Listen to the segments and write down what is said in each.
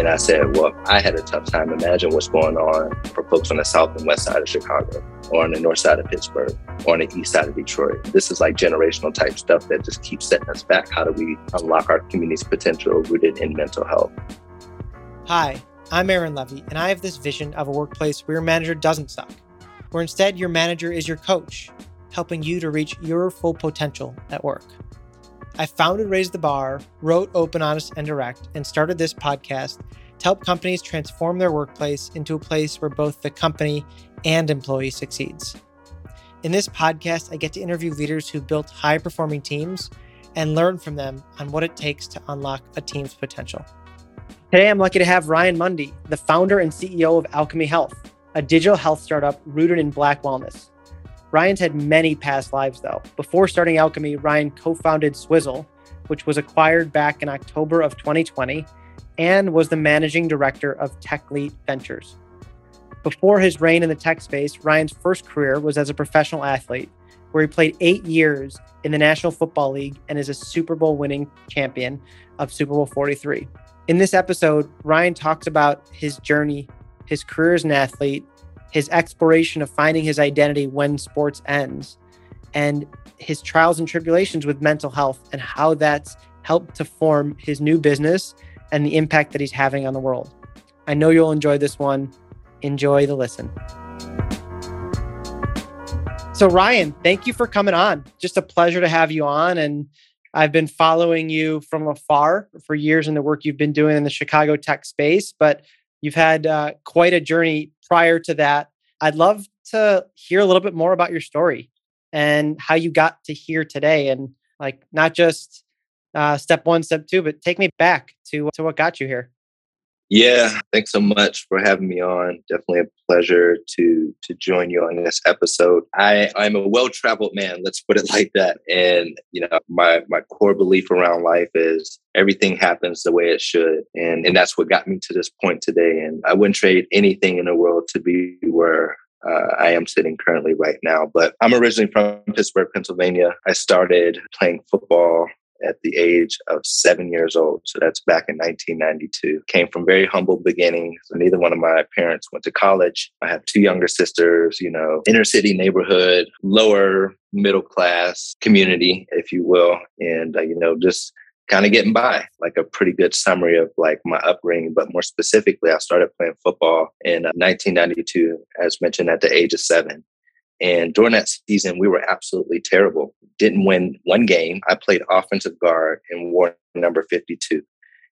And I said, well, I had a tough time. Imagine what's going on for folks on the south and west side of Chicago, or on the north side of Pittsburgh, or on the east side of Detroit. This is like generational type stuff that just keeps setting us back. How do we unlock our community's potential rooted in mental health? Hi, I'm Aaron Levy, and I have this vision of a workplace where your manager doesn't suck, where instead your manager is your coach, helping you to reach your full potential at work. I founded Raise the Bar, wrote Open, Honest, and Direct, and started this podcast to help companies transform their workplace into a place where both the company and employee succeeds. In this podcast, I get to interview leaders who built high performing teams and learn from them on what it takes to unlock a team's potential. Today, I'm lucky to have Ryan Mundy, the founder and CEO of Alkeme Health, a digital health startup rooted in Black wellness. Ryan's had many past lives, though. Before starting Alkeme, Ryan co founded SWZLE, which was acquired back in October of 2020 and was the managing director of Techlete Ventures. Before his reign in the tech space, Ryan's first career was as a professional athlete, where he played eight years in the National Football League and is a Super Bowl winning champion of Super Bowl 43. In this episode, Ryan talks about his journey, his career as an athlete, his exploration of finding his identity when sports ends, and his trials and tribulations with mental health and how that's helped to form his new business and the impact that he's having on the world. I know you'll enjoy this one. Enjoy the listen. So, Ryan, thank you for coming on. Just a pleasure to have you on. And I've been following you from afar for years in the work you've been doing in the Chicago tech space, but you've had uh, quite a journey prior to that. I'd love to hear a little bit more about your story and how you got to here today and like not just uh, step one, step two, but take me back to, to what got you here. Yeah, thanks so much for having me on. Definitely a pleasure to to join you on this episode. I I'm a well-traveled man, let's put it like that. And you know, my my core belief around life is everything happens the way it should. And and that's what got me to this point today. And I wouldn't trade anything in the world to be where uh, I am sitting currently right now. But I'm originally from Pittsburgh, Pennsylvania. I started playing football at the age of seven years old. So that's back in 1992. Came from very humble beginnings. Neither one of my parents went to college. I have two younger sisters, you know, inner city neighborhood, lower middle class community, if you will. And, uh, you know, just kind of getting by, like a pretty good summary of like my upbringing. But more specifically, I started playing football in 1992, uh, as mentioned, at the age of seven. And during that season, we were absolutely terrible. Didn't win one game. I played offensive guard and wore number 52.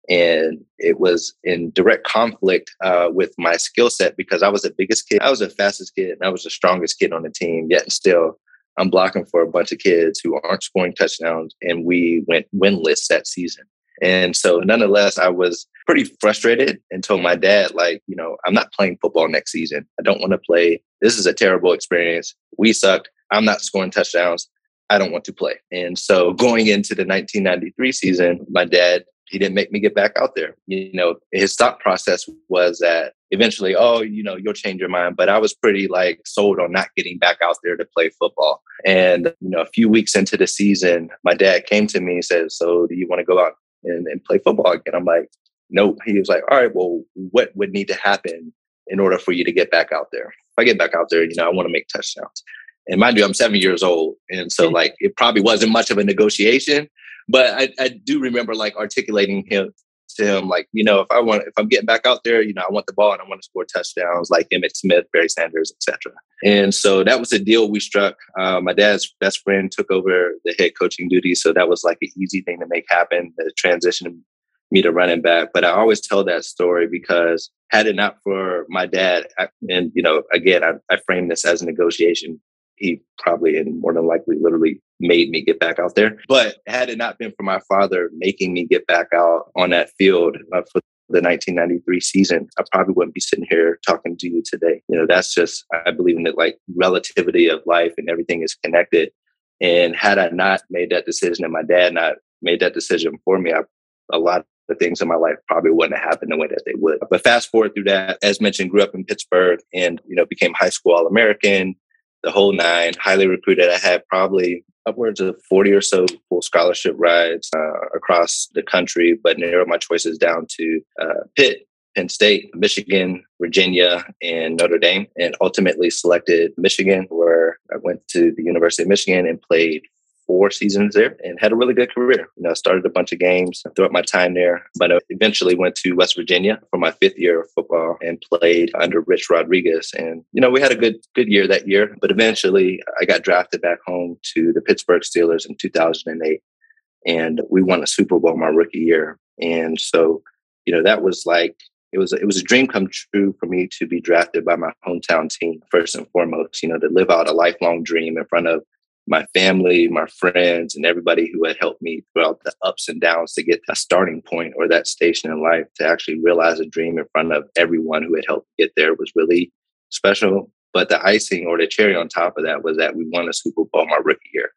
And it was in direct conflict uh, with my skill set because I was the biggest kid. I was the fastest kid and I was the strongest kid on the team. Yet and still, I'm blocking for a bunch of kids who aren't scoring touchdowns. And we went winless that season. And so, nonetheless, I was pretty frustrated and told my dad, like, you know, I'm not playing football next season. I don't want to play. This is a terrible experience. We sucked. I'm not scoring touchdowns. I don't want to play. And so, going into the 1993 season, my dad, he didn't make me get back out there. You know, his thought process was that eventually, oh, you know, you'll change your mind. But I was pretty like sold on not getting back out there to play football. And, you know, a few weeks into the season, my dad came to me and said, So do you want to go out and, and play football again. I'm like, nope. He was like, all right, well, what would need to happen in order for you to get back out there? If I get back out there, you know, I want to make touchdowns. And mind you, I'm seven years old. And so like it probably wasn't much of a negotiation. But I, I do remember like articulating him to him like, you know, if I want if I'm getting back out there, you know, I want the ball and I want to score touchdowns like Emmitt Smith, Barry Sanders, etc. And so that was a deal we struck. Uh, my dad's best friend took over the head coaching duties, so that was like an easy thing to make happen. The transition me to running back. But I always tell that story because had it not for my dad, I, and you know, again, I, I frame this as a negotiation. He probably and more than likely literally made me get back out there. But had it not been for my father making me get back out on that field uh, for the 1993 season, I probably wouldn't be sitting here talking to you today. You know, that's just, I believe in the like relativity of life and everything is connected. And had I not made that decision and my dad not made that decision for me, I, a lot of things in my life probably wouldn't have happened the way that they would. But fast forward through that, as mentioned, grew up in Pittsburgh and, you know, became high school All American, the whole nine, highly recruited. I had probably upwards of 40 or so full scholarship rides uh, across the country, but narrowed my choices down to uh, Pitt Penn State, Michigan, Virginia, and Notre Dame, and ultimately selected Michigan, where I went to the University of Michigan and played four seasons there and had a really good career. You know, started a bunch of games throughout my time there, but I eventually went to West Virginia for my fifth year of football and played under Rich Rodriguez. And, you know, we had a good, good year that year, but eventually I got drafted back home to the Pittsburgh Steelers in 2008 and we won a Super Bowl my rookie year. And so, you know, that was like it was it was a dream come true for me to be drafted by my hometown team first and foremost. You know, to live out a lifelong dream in front of my family, my friends, and everybody who had helped me throughout the ups and downs to get that starting point or that station in life to actually realize a dream in front of everyone who had helped get there was really special. But the icing or the cherry on top of that was that we won a Super Bowl my rookie year.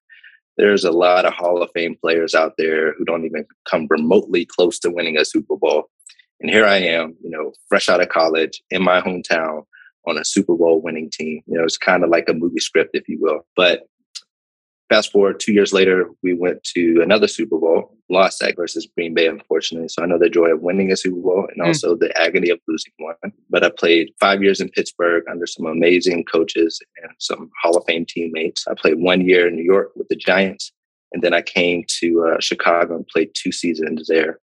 There's a lot of Hall of Fame players out there who don't even come remotely close to winning a Super Bowl. And here I am, you know, fresh out of college in my hometown on a Super Bowl winning team. You know, it's kind of like a movie script, if you will. But fast forward two years later, we went to another Super Bowl, lost that versus Green Bay, unfortunately. So I know the joy of winning a Super Bowl and mm. also the agony of losing one. But I played five years in Pittsburgh under some amazing coaches and some Hall of Fame teammates. I played one year in New York with the Giants. And then I came to uh, Chicago and played two seasons there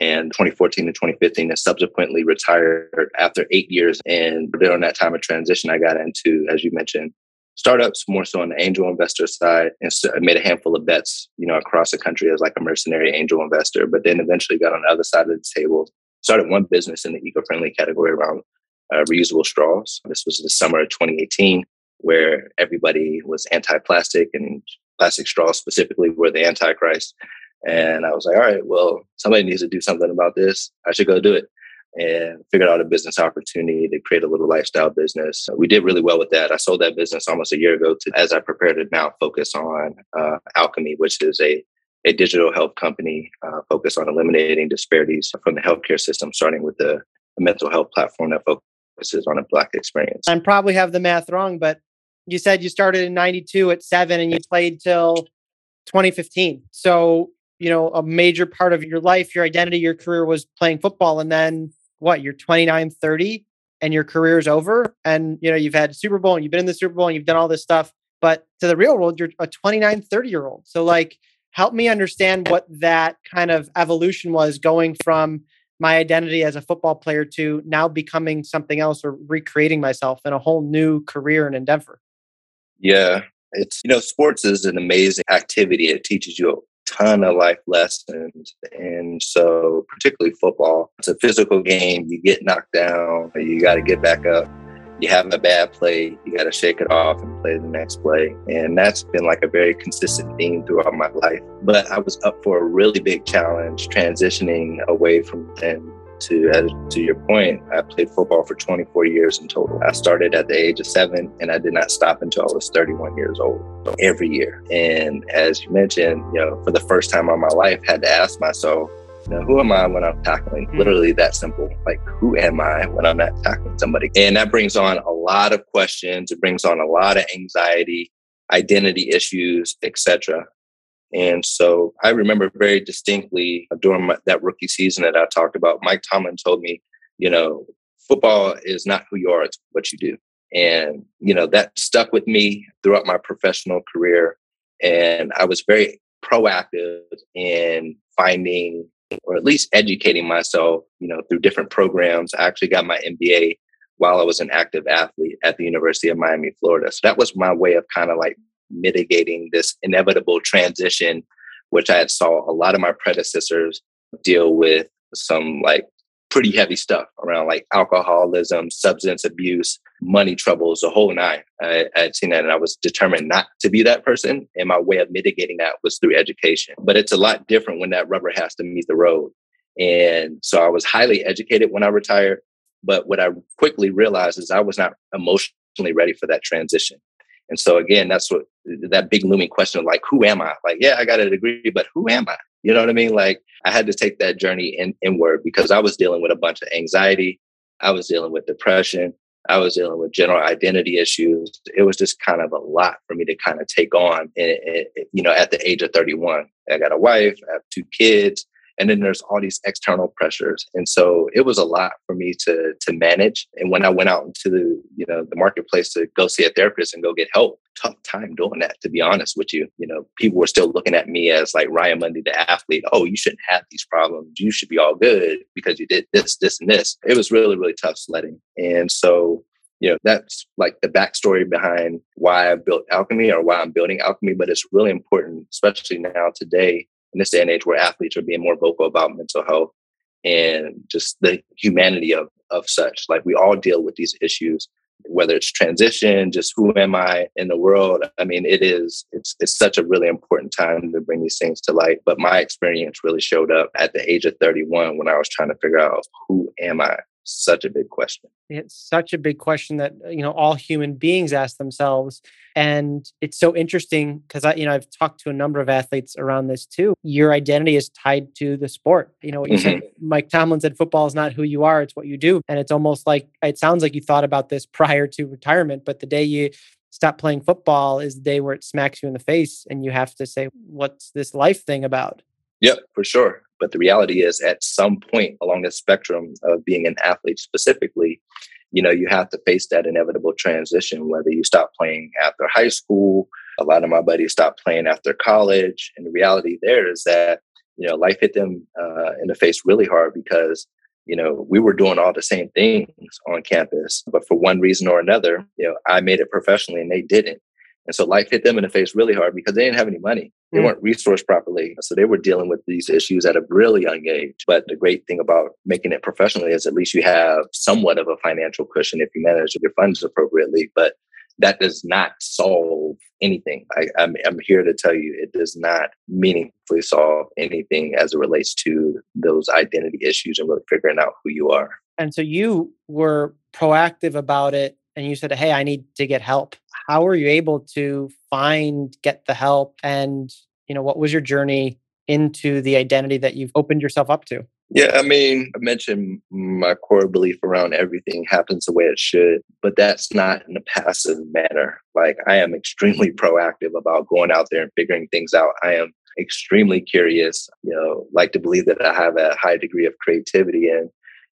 and 2014 and 2015 and subsequently retired after eight years and during that time of transition i got into as you mentioned startups more so on the angel investor side and so made a handful of bets you know across the country as like a mercenary angel investor but then eventually got on the other side of the table started one business in the eco-friendly category around uh, reusable straws this was the summer of 2018 where everybody was anti-plastic and plastic straws specifically were the antichrist and I was like, all right, well, somebody needs to do something about this. I should go do it. And figured out a business opportunity to create a little lifestyle business. We did really well with that. I sold that business almost a year ago to, as I prepared to now focus on uh, Alkeme, which is a, a digital health company uh, focused on eliminating disparities from the healthcare system, starting with the, mental health platform that focuses on a Black experience. I probably have the math wrong, but you said you started in 92 at seven and you played till 2015. So you know a major part of your life your identity your career was playing football and then what you're 29 30 and your career is over and you know you've had super bowl and you've been in the super bowl and you've done all this stuff but to the real world you're a 29 30 year old so like help me understand what that kind of evolution was going from my identity as a football player to now becoming something else or recreating myself in a whole new career and endeavor. Yeah it's you know sports is an amazing activity it teaches you ton of life lessons. And so, particularly football, it's a physical game. You get knocked down, you got to get back up. You have a bad play, you got to shake it off and play the next play. And that's been like a very consistent theme throughout my life. But I was up for a really big challenge transitioning away from then to to your point, I played football for 24 years in total. I started at the age of seven, and I did not stop until I was 31 years old. So every year, and as you mentioned, you know, for the first time in my life, had to ask myself, you know, who am I when I'm tackling? Mm-hmm. Literally that simple. Like, who am I when I'm not tackling somebody? And that brings on a lot of questions. It brings on a lot of anxiety, identity issues, etc. And so I remember very distinctly uh, during my, that rookie season that I talked about, Mike Tomlin told me, you know, football is not who you are, it's what you do. And, you know, that stuck with me throughout my professional career. And I was very proactive in finding or at least educating myself, you know, through different programs. I actually got my MBA while I was an active athlete at the University of Miami, Florida. So that was my way of kind of like mitigating this inevitable transition, which I had saw a lot of my predecessors deal with some like pretty heavy stuff around like alcoholism, substance abuse, money troubles, the whole nine. I, had seen that and I was determined not to be that person. And my way of mitigating that was through education. But it's a lot different when that rubber has to meet the road. And so I was highly educated when I retired. But what I quickly realized is I was not emotionally ready for that transition. And so again, that's what that big looming question of like, who am I? Like, yeah, I got a degree, but who am I? You know what I mean? Like I had to take that journey in, inward because I was dealing with a bunch of anxiety. I was dealing with depression. I was dealing with general identity issues. It was just kind of a lot for me to kind of take on. And, you know, at the age of 31, I got a wife, I have two kids, and then there's all these external pressures. And so it was a lot for me to to manage. And when i went out into the you know the marketplace to go see a therapist and go get help tough time doing that to be honest with you. You know people were still looking at me as like ryan mundy the athlete. Oh you shouldn't have these problems. You should be all good because you did this this and this. It was really really tough sledding. And so you know that's like the backstory behind why i built Alkeme or why i'm building Alkeme but it's really important especially now today in this day and age where athletes are being more vocal about mental health and just the humanity of of such. Like we all deal with these issues, whether it's transition, just who am I in the world. I mean, it is it's it's such a really important time to bring these things to light. But my experience really showed up at the age of 31 when I was trying to figure out who am I such a big question. It's such a big question that uh, you know all human beings ask themselves, and it's so interesting because I, you know, I've talked to a number of athletes around this too. Your identity is tied to the sport. You know what you mm-hmm. said. Mike Tomlin said, "Football is not who you are; it's what you do." And it's almost like it sounds like you thought about this prior to retirement, but the day you stop playing football is the day where it smacks you in the face, and you have to say, "What's this life thing about?" Yep, for sure. But the reality is, at some point along the spectrum of being an athlete specifically, you know, you have to face that inevitable transition, whether you stop playing after high school. A lot of my buddies stopped playing after college. And the reality there is that, you know, life hit them uh, in the face really hard because, you know, we were doing all the same things on campus. But for one reason or another, you know, I made it professionally and they didn't. And so life hit them in the face really hard because they didn't have any money. They mm. weren't resourced properly. So they were dealing with these issues at a really young age. But the great thing about making it professionally is at least you have somewhat of a financial cushion if you manage your funds appropriately. But that does not solve anything. I, am I'm, I'm here to tell you it does not meaningfully solve anything as it relates to those identity issues and really figuring out who you are. And so you were proactive about it and you said, Hey, I need to get help how were you able to find get the help and you know what was your journey into the identity that you've opened yourself up to? Yeah i mean i mentioned my core belief around everything happens the way it should but that's not in a passive manner. Like i am extremely proactive about going out there and figuring things out. I am extremely curious you know like to believe that i have a high degree of creativity and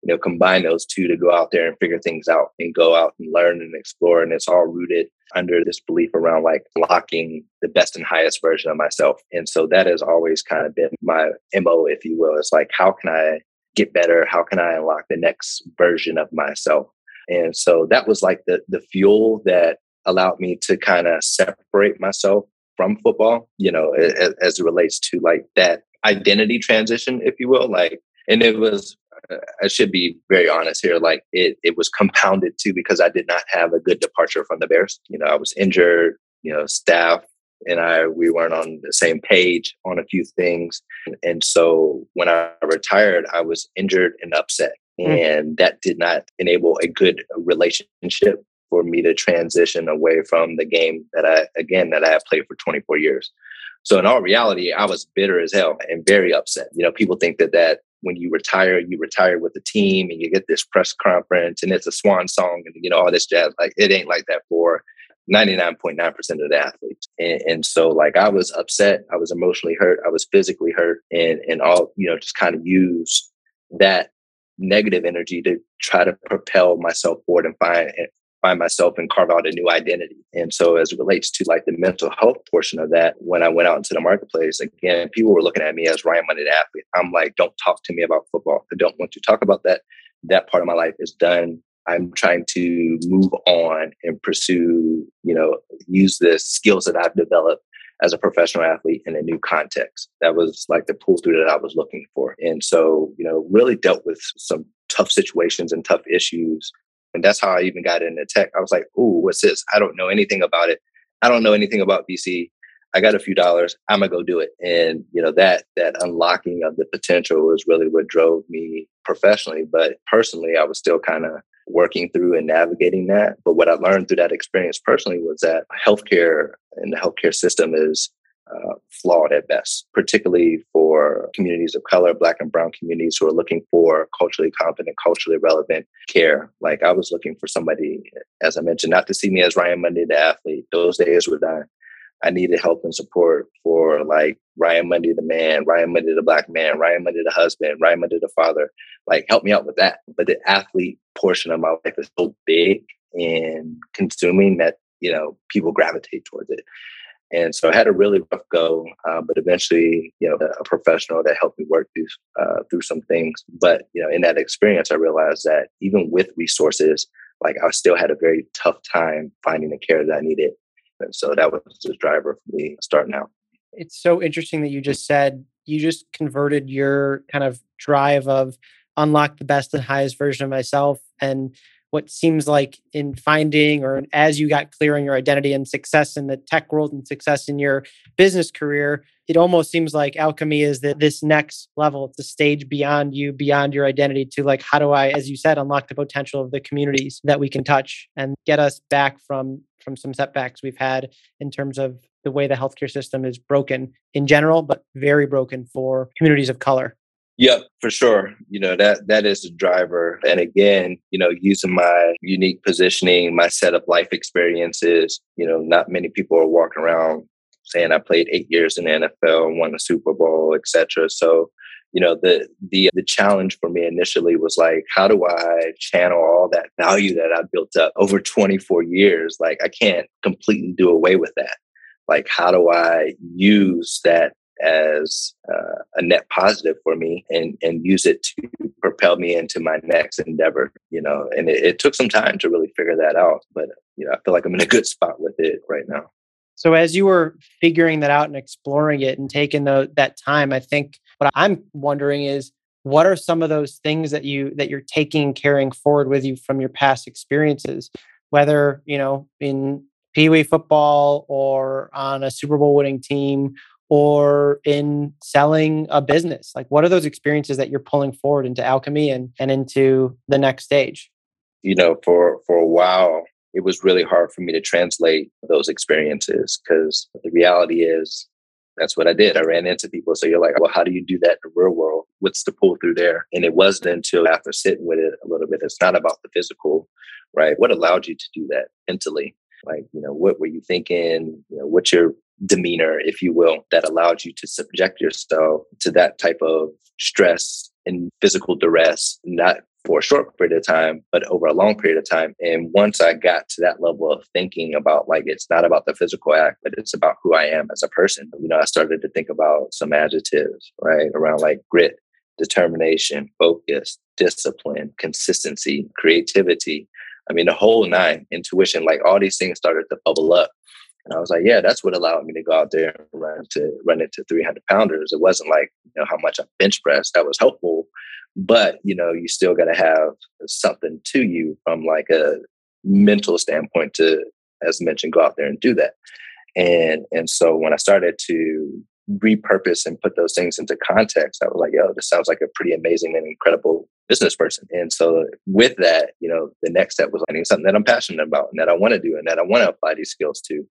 you know combine those two to go out there and figure things out and go out and learn and explore. And it's all rooted under this belief around like locking the best and highest version of myself. And so that has always kind of been my mo if you will. It's like how can i get better? How can i unlock the next version of myself? And so that was like the the fuel that allowed me to kind of separate myself from football you know as, as it relates to like that identity transition if you will like and it was I should be very honest here. Like it, it was compounded too because I did not have a good departure from the Bears. You know, I was injured. You know, staff and I we weren't on the same page on a few things, and so when I retired, I was injured and upset, mm. and that did not enable a good relationship for me to transition away from the game that I again that I have played for 24 years. So in all reality, I was bitter as hell and very upset. You know, people think that that when you retire, you retire with the team and you get this press conference and it's a swan song and you know all this jazz. Like it ain't like that for 99.9% of the athletes. And, and, so like I was upset, I was emotionally hurt, I was physically hurt and and all, you know, just kind of use that negative energy to try to propel myself forward and find find myself and carve out a new identity. And so as it relates to like the mental health portion of that, when I went out into the marketplace, again, people were looking at me as Ryan Mundy athlete. I'm like, don't talk to me about football. I don't want to talk about that. That part of my life is done. I'm trying to move on and pursue, you know, use the skills that I've developed as a professional athlete in a new context. That was like the pull through that I was looking for. And so, you know, really dealt with some tough situations and tough issues and that's how I even got into tech. I was like, ooh, what's this? I don't know anything about it. I don't know anything about VC. I got a few dollars. I'm gonna go do it. And you know that that unlocking of the potential was really what drove me professionally. But personally, I was still kind of working through and navigating that. But what I learned through that experience personally was that healthcare and the healthcare system is uh, flawed at best, particularly for communities of color, Black and Brown communities who are looking for culturally competent, culturally relevant care. Like I was looking for somebody, as I mentioned, not to see me as Ryan Mundy, the athlete. Those days were done. I needed help and support for like Ryan Mundy, the man, Ryan Mundy, the black man, Ryan Mundy, the husband, Ryan Mundy, the father. Like, help me out with that. But the athlete portion of my life is so big and consuming that, you know, people gravitate towards it. And so I had a really rough go, uh, but eventually, you know, a professional that helped me work through uh, through some things. But you know, in that experience, I realized that even with resources, like I still had a very tough time finding the care that I needed. And so that was the driver for me starting out. It's so interesting that you just said you just converted your kind of drive of unlock the best and highest version of myself and what seems like in finding or as you got clear on your identity and success in the tech world and success in your business career it almost seems like Alkeme is that this next level it's a stage beyond you beyond your identity to like how do i as you said unlock the potential of the communities that we can touch and get us back from from some setbacks we've had in terms of the way the healthcare system is broken in general but very broken for communities of color Yep, for sure. You know, that that is the driver. And again, you know, using my unique positioning, my set of life experiences, you know, not many people are walking around saying I played eight years in the NFL, and won a Super Bowl, etc. So, you know, the the the challenge for me initially was like, how do I channel all that value that I built up over 24 years? Like I can't completely do away with that. Like, how do I use that as uh, a net positive for me and and use it to propel me into my next endeavor you know and it, it, took some time to really figure that out but you know i feel like i'm in a good spot with it right now. So as you were figuring that out and exploring it and taking the, that time i think what i'm wondering is what are some of those things that you that you're taking carrying forward with you from your past experiences? Whether you know in pee wee football or on a super bowl winning team or in selling a business? Like, what are those experiences that you're pulling forward into Alkeme and, and into the next stage? You know, for, for a while, it was really hard for me to translate those experiences because the reality is that's what I did. I ran into people. So you're like, well, how do you do that in the real world? What's the pull through there? And it wasn't until after sitting with it a little bit, it's not about the physical, right? What allowed you to do that mentally? Like, you know, what were you thinking? You know, what's your demeanor, if you will, that allowed you to subject yourself to that type of stress and physical duress, not for a short period of time, but over a long period of time. And once I got to that level of thinking about like, it's not about the physical act, but it's about who I am as a person, you know, I started to think about some adjectives, right? Around like grit, determination, focus, discipline, consistency, creativity. I mean, the whole nine, intuition, like all these things started to bubble up. And I was like, yeah, that's what allowed me to go out there and run to run into 300 pounders. It wasn't like, you know, how much I bench pressed. That was helpful. But, you know, you still got to have something to you from like a mental standpoint to, as mentioned, go out there and do that. And, and so when I started to repurpose and put those things into context, I was like, yo, this sounds like a pretty amazing and incredible business person. And so with that, you know, the next step was finding something that I'm passionate about and that I want to do and that I want to apply these skills to.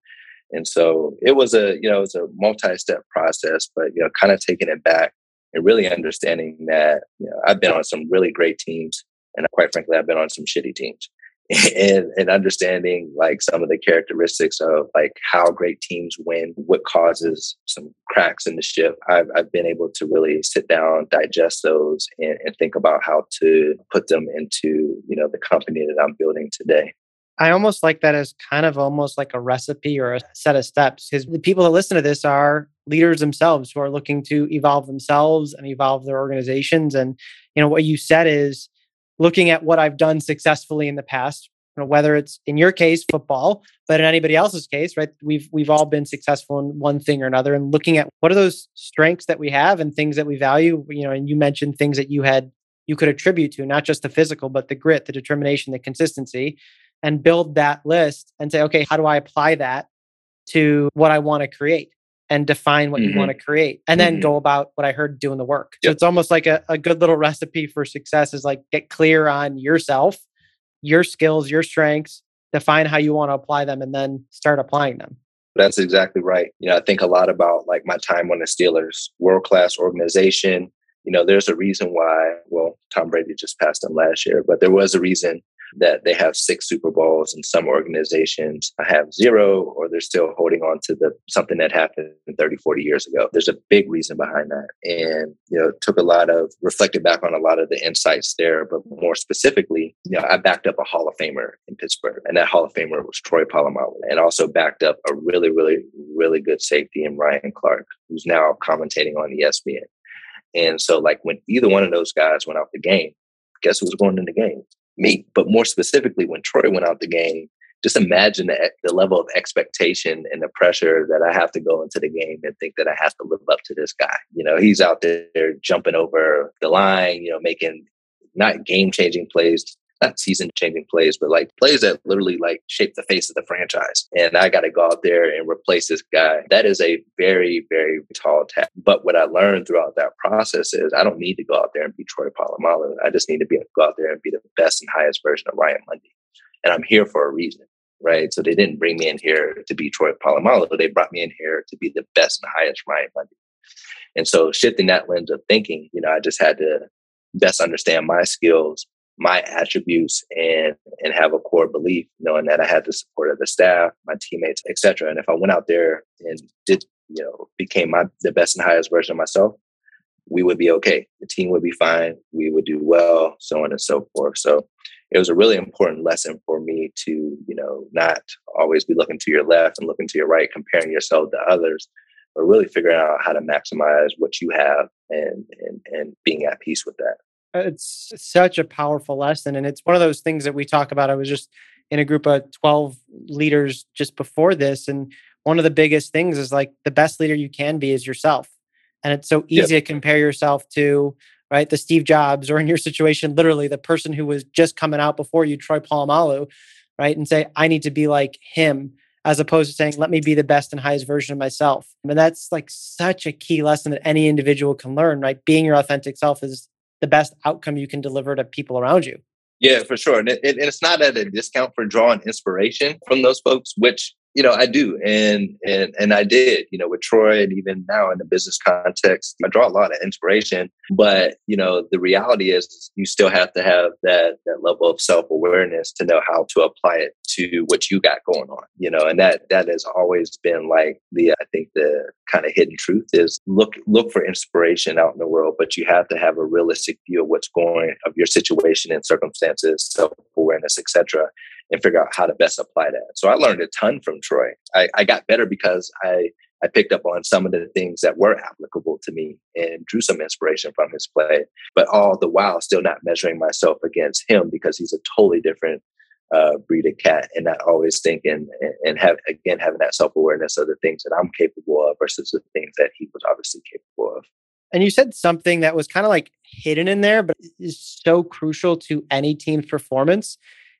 And so it was a, you know, it was a multi-step process, but you know, kind of taking it back and really understanding that, you know, I've been on some really great teams and quite frankly, I've been on some shitty teams. and, and understanding like some of the characteristics of like how great teams win, what causes some cracks in the ship. I've, I've been able to really sit down, digest those, and, and think about how to put them into you know the company that I'm building today. I almost like that as kind of almost like a recipe or a set of steps because the people that listen to this are leaders themselves who are looking to evolve themselves and evolve their organizations. And, you know, what you said is looking at what I've done successfully in the past, you know, whether it's in your case, football, but in anybody else's case, right? We've we've all been successful in one thing or another and looking at what are those strengths that we have and things that we value, you know, and you mentioned things that you had you could attribute to, not just the physical, but the grit, the determination, the consistency and build that list and say, okay, how do I apply that to what I want to create? and define what mm-hmm. you want to create and then mm-hmm. go about what I heard doing the work. Yep. So it's almost like a, a good little recipe for success is like get clear on yourself, your skills, your strengths, define how you want to apply them and then start applying them. That's exactly right. You know, I think a lot about like my time on the Steelers, world class organization. You know, there's a reason why, well, Tom Brady just passed them last year, but there was a reason that they have six Super Bowls and some organizations have zero or they're still holding on to the something that happened 30, 40 years ago. There's a big reason behind that. And, you know, took a lot of reflected back on a lot of the insights there, but more specifically, you know, I backed up a Hall of Famer in Pittsburgh and that Hall of Famer was Troy Polamalu and also backed up a really, really, really good safety in Ryan Clark, who's now commentating on ESPN. And so like when either one of those guys went out the game, guess who was going in the game? Me. But more specifically, when Troy went out the game, just imagine the, the level of expectation and the pressure that I have to go into the game and think that I have to live up to this guy. You know, he's out there jumping over the line, you know, making not game changing plays, not season changing plays, but like plays that literally like shape the face of the franchise. And I got to go out there and replace this guy. That is a very, very tall task. But what I learned throughout that process is I don't need to go out there and be Troy Polamalu. I just need to be go out there and be the best and highest version of Ryan Mundy. And I'm here for a reason. Right. So they didn't bring me in here to be Troy Polamalu, they brought me in here to be the best and highest Ryan Mundy. And so shifting that lens of thinking, you know, I just had to best understand my skills my attributes and and have a core belief knowing that I had the support of the staff, my teammates, etc. And if I went out there and did, you know, became my the best and highest version of myself, we would be okay. The team would be fine. We would do well, so on and so forth. So it was a really important lesson for me to, you know, not always be looking to your left and looking to your right, comparing yourself to others, but really figuring out how to maximize what you have and and and being at peace with that. Uh, it's such a powerful lesson. And it's one of those things that we talk about. I was just in a group of 12 leaders just before this. And one of the biggest things is like the best leader you can be is yourself. And it's so easy yep. to compare yourself to, right, the Steve Jobs, or in your situation, literally the person who was just coming out before you, Troy Polamalu, right? And say, I need to be like him, as opposed to saying, let me be the best and highest version of myself. And that's like such a key lesson that any individual can learn, right? Being your authentic self is the best outcome you can deliver to people around you. Yeah, for sure. And, it, and it's not at a discount for drawing inspiration from those folks, which you know, I do, and and and I did, you know, with Troy, and even now in the business context, I draw a lot of inspiration. But you know, the reality is, you still have to have that that level of self awareness to know how to apply it to what you got going on. You know, and that that has always been like the I think the kind of hidden truth is look look for inspiration out in the world, but you have to have a realistic view of what's going of your situation and circumstances, self awareness, etc and figure out how to best apply that. So I learned a ton from Troy. I, I got better because I I picked up on some of the things that were applicable to me and drew some inspiration from his play, but all the while still not measuring myself against him because he's a totally different uh, breed of cat and not always thinking and, and have again having that self awareness of the things that I'm capable of versus the things that he was obviously capable of. And you said something that was kind of like hidden in there, but is so crucial to any team's performance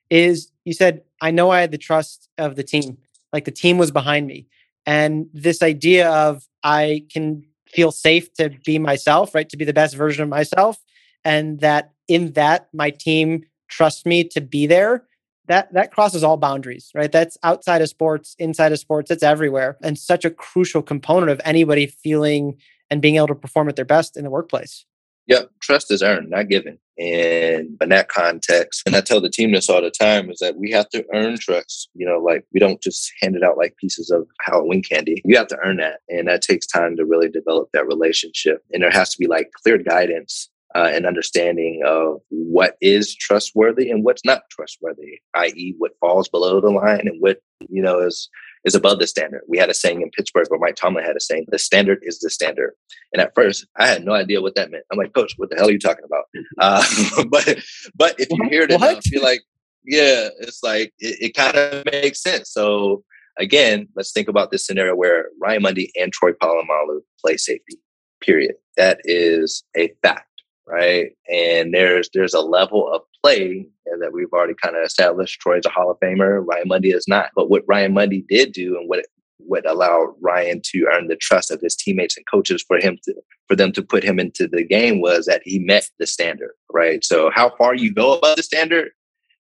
is you said, I know I had the trust of the team, like the team was behind me. And this idea of I can feel safe to be myself, right? To be the best version of myself. And that in that, my team trusts me to be there. That that crosses all boundaries, right? That's outside of sports, inside of sports, it's everywhere. And such a crucial component of anybody feeling and being able to perform at their best in the workplace. Yep, trust is earned, not given. And in that context, and I tell the team this all the time, is that we have to earn trust. You know, like we don't just hand it out like pieces of Halloween candy. You have to earn that. And that takes time to really develop that relationship. And there has to be like clear guidance uh, and understanding of what is trustworthy and what's not trustworthy, i.e., what falls below the line and what, you know, is is above the standard. We had a saying in Pittsburgh where Mike Tomlin had a saying, the standard is the standard. And at first I had no idea what that meant. I'm like, coach, what the hell are you talking about? Uh, but, but if you hear it enough, you're like, yeah, it's like, it, it kind of makes sense. So again, let's think about this scenario where Ryan Mundy and Troy Polamalu play safety, period. That is a fact right? And there's there's a level of play uh, that we've already kind of established. Troy's a Hall of Famer. Ryan Mundy is not. But what Ryan Mundy did do, and what what allowed Ryan to earn the trust of his teammates and coaches for him to for them to put him into the game was that he met the standard, right? So how far you go above the standard,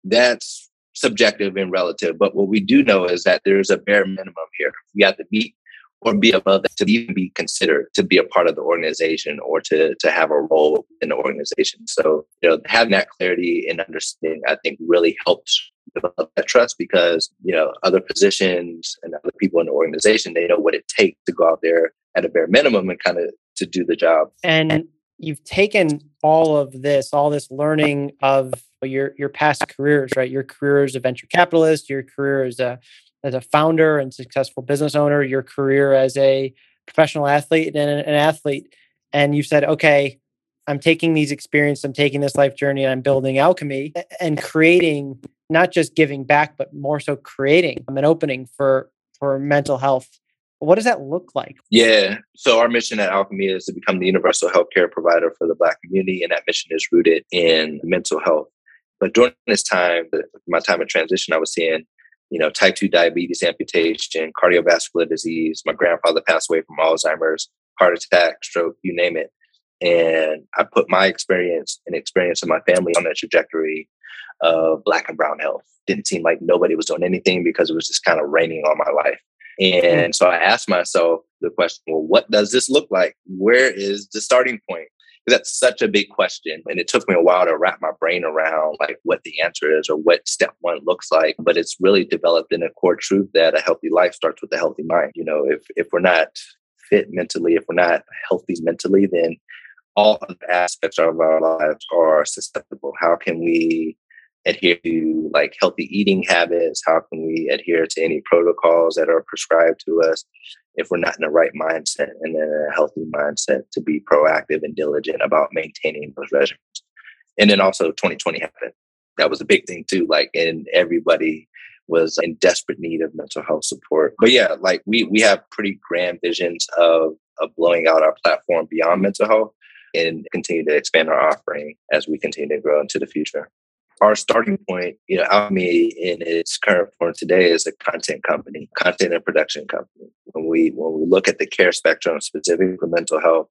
that's subjective and relative. But what we do know is that there's a bare minimum here. We have to meet or be above that to even be considered to be a part of the organization or to to have a role in the organization. So, you know, having that clarity and understanding, I think really helps develop that trust because, you know, other positions and other people in the organization, they know what it takes to go out there at a bare minimum and kind of to do the job. And you've taken all of this, all this learning of your your past careers, right? Your career as a venture capitalist, your career as a as a founder and successful business owner, your career as a professional athlete and an athlete, and you said, okay, I'm taking these experiences, I'm taking this life journey, and I'm building Alkeme and creating not just giving back, but more so creating um, an opening for for mental health. What does that look like? Yeah. So our mission at Alkeme is to become the universal healthcare provider for the Black community, and that mission is rooted in mental health. But during this time, my time of transition, I was seeing you know, type 2 diabetes amputation, cardiovascular disease. My grandfather passed away from Alzheimer's, heart attack, stroke, you name it. And I put my experience and experience of my family on that trajectory of black and brown health. Didn't seem like nobody was doing anything because it was just kind of raining on my life. And mm-hmm. so I asked myself the question, well, what does this look like? Where is the starting point? That's such a big question. And it took me a while to wrap my brain around like what the answer is or what step one looks like. But it's really developed in a core truth that a healthy life starts with a healthy mind. You know, if if we're not fit mentally, if we're not healthy mentally, then all aspects of our lives are susceptible. How can we adhere to like healthy eating habits? How can we adhere to any protocols that are prescribed to us if we're not in the right mindset and in a healthy mindset to be proactive and diligent about maintaining those regimens? And then also 2020 happened. That was a big thing too. Like, and everybody was in desperate need of mental health support. But yeah, like we we have pretty grand visions of of blowing out our platform beyond mental health and continue to expand our offering as we continue to grow into the future our starting point, you know, Alkeme in its current form today is a content company, content and production company. When we when we look at the care spectrum specifically for mental health,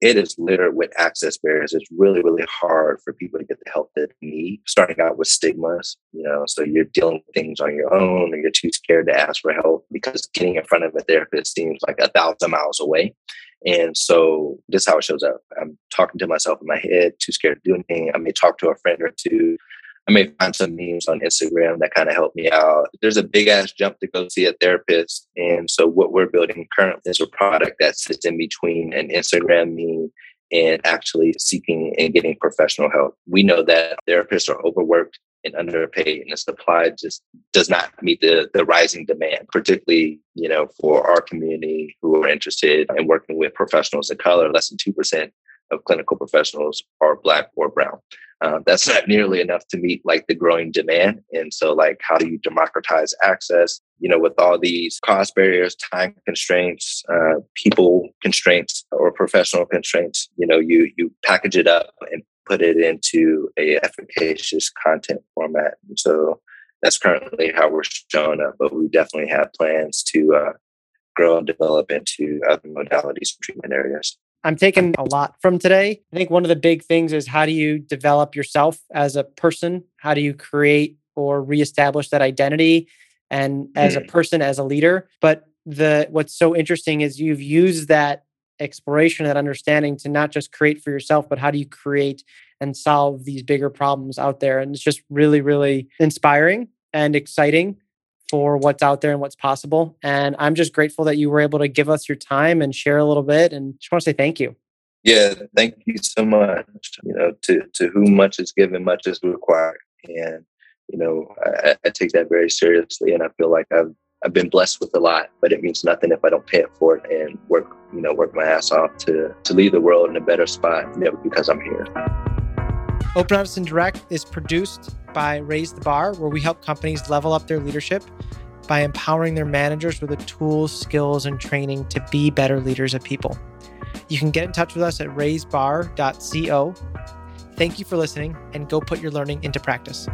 it is littered with access barriers. It's really, really hard for people to get the help that they need. Starting out with stigmas, you know, so you're dealing with things on your own or you're too scared to ask for help because getting in front of a therapist seems like a thousand miles away. And so this is how it shows up. I'm talking to myself in my head, too scared to do anything. I may talk to a friend or two I may find some memes on Instagram that kind of help me out. There's a big ass jump to go see a therapist. And so what we're building currently is a product that sits in between an Instagram meme and actually seeking and getting professional help. We know that therapists are overworked and underpaid and the supply just does not meet the, the rising demand, particularly, you know, for our community who are interested in working with professionals of color. Less than 2% of clinical professionals are black or brown. Uh, that's not nearly enough to meet like the growing demand. And so, like, how do you democratize access? You know, with all these cost barriers, time constraints, uh, people constraints, or professional constraints, you know, you you package it up and put it into a efficacious content format. And so that's currently how we're showing up. But we definitely have plans to uh, grow and develop into other modalities treatment areas. I'm taking a lot from today. I think one of the big things is how do you develop yourself as a person? How do you create or reestablish that identity and as a mm. person as a leader? But the what's so interesting is you've used that exploration that understanding to not just create for yourself but how do you create and solve these bigger problems out there and it's just really really inspiring and exciting for what's out there and what's possible. And I'm just grateful that you were able to give us your time and share a little bit. And just want to say thank you. Yeah, thank you so much. You know, to to whom much is given, much is required, and you know, I, I take that very seriously. And I feel like I've I've been blessed with a lot, but it means nothing if I don't pay it forward and work, you know, work my ass off to to leave the world in a better spot you know, because I'm here. Open Honest and Direct is produced by Raise the Bar, where we help companies level up their leadership by empowering their managers with the tools, skills, and training to be better leaders of people. You can get in touch with us at raisebar.co. Thank you for listening and go put your learning into practice.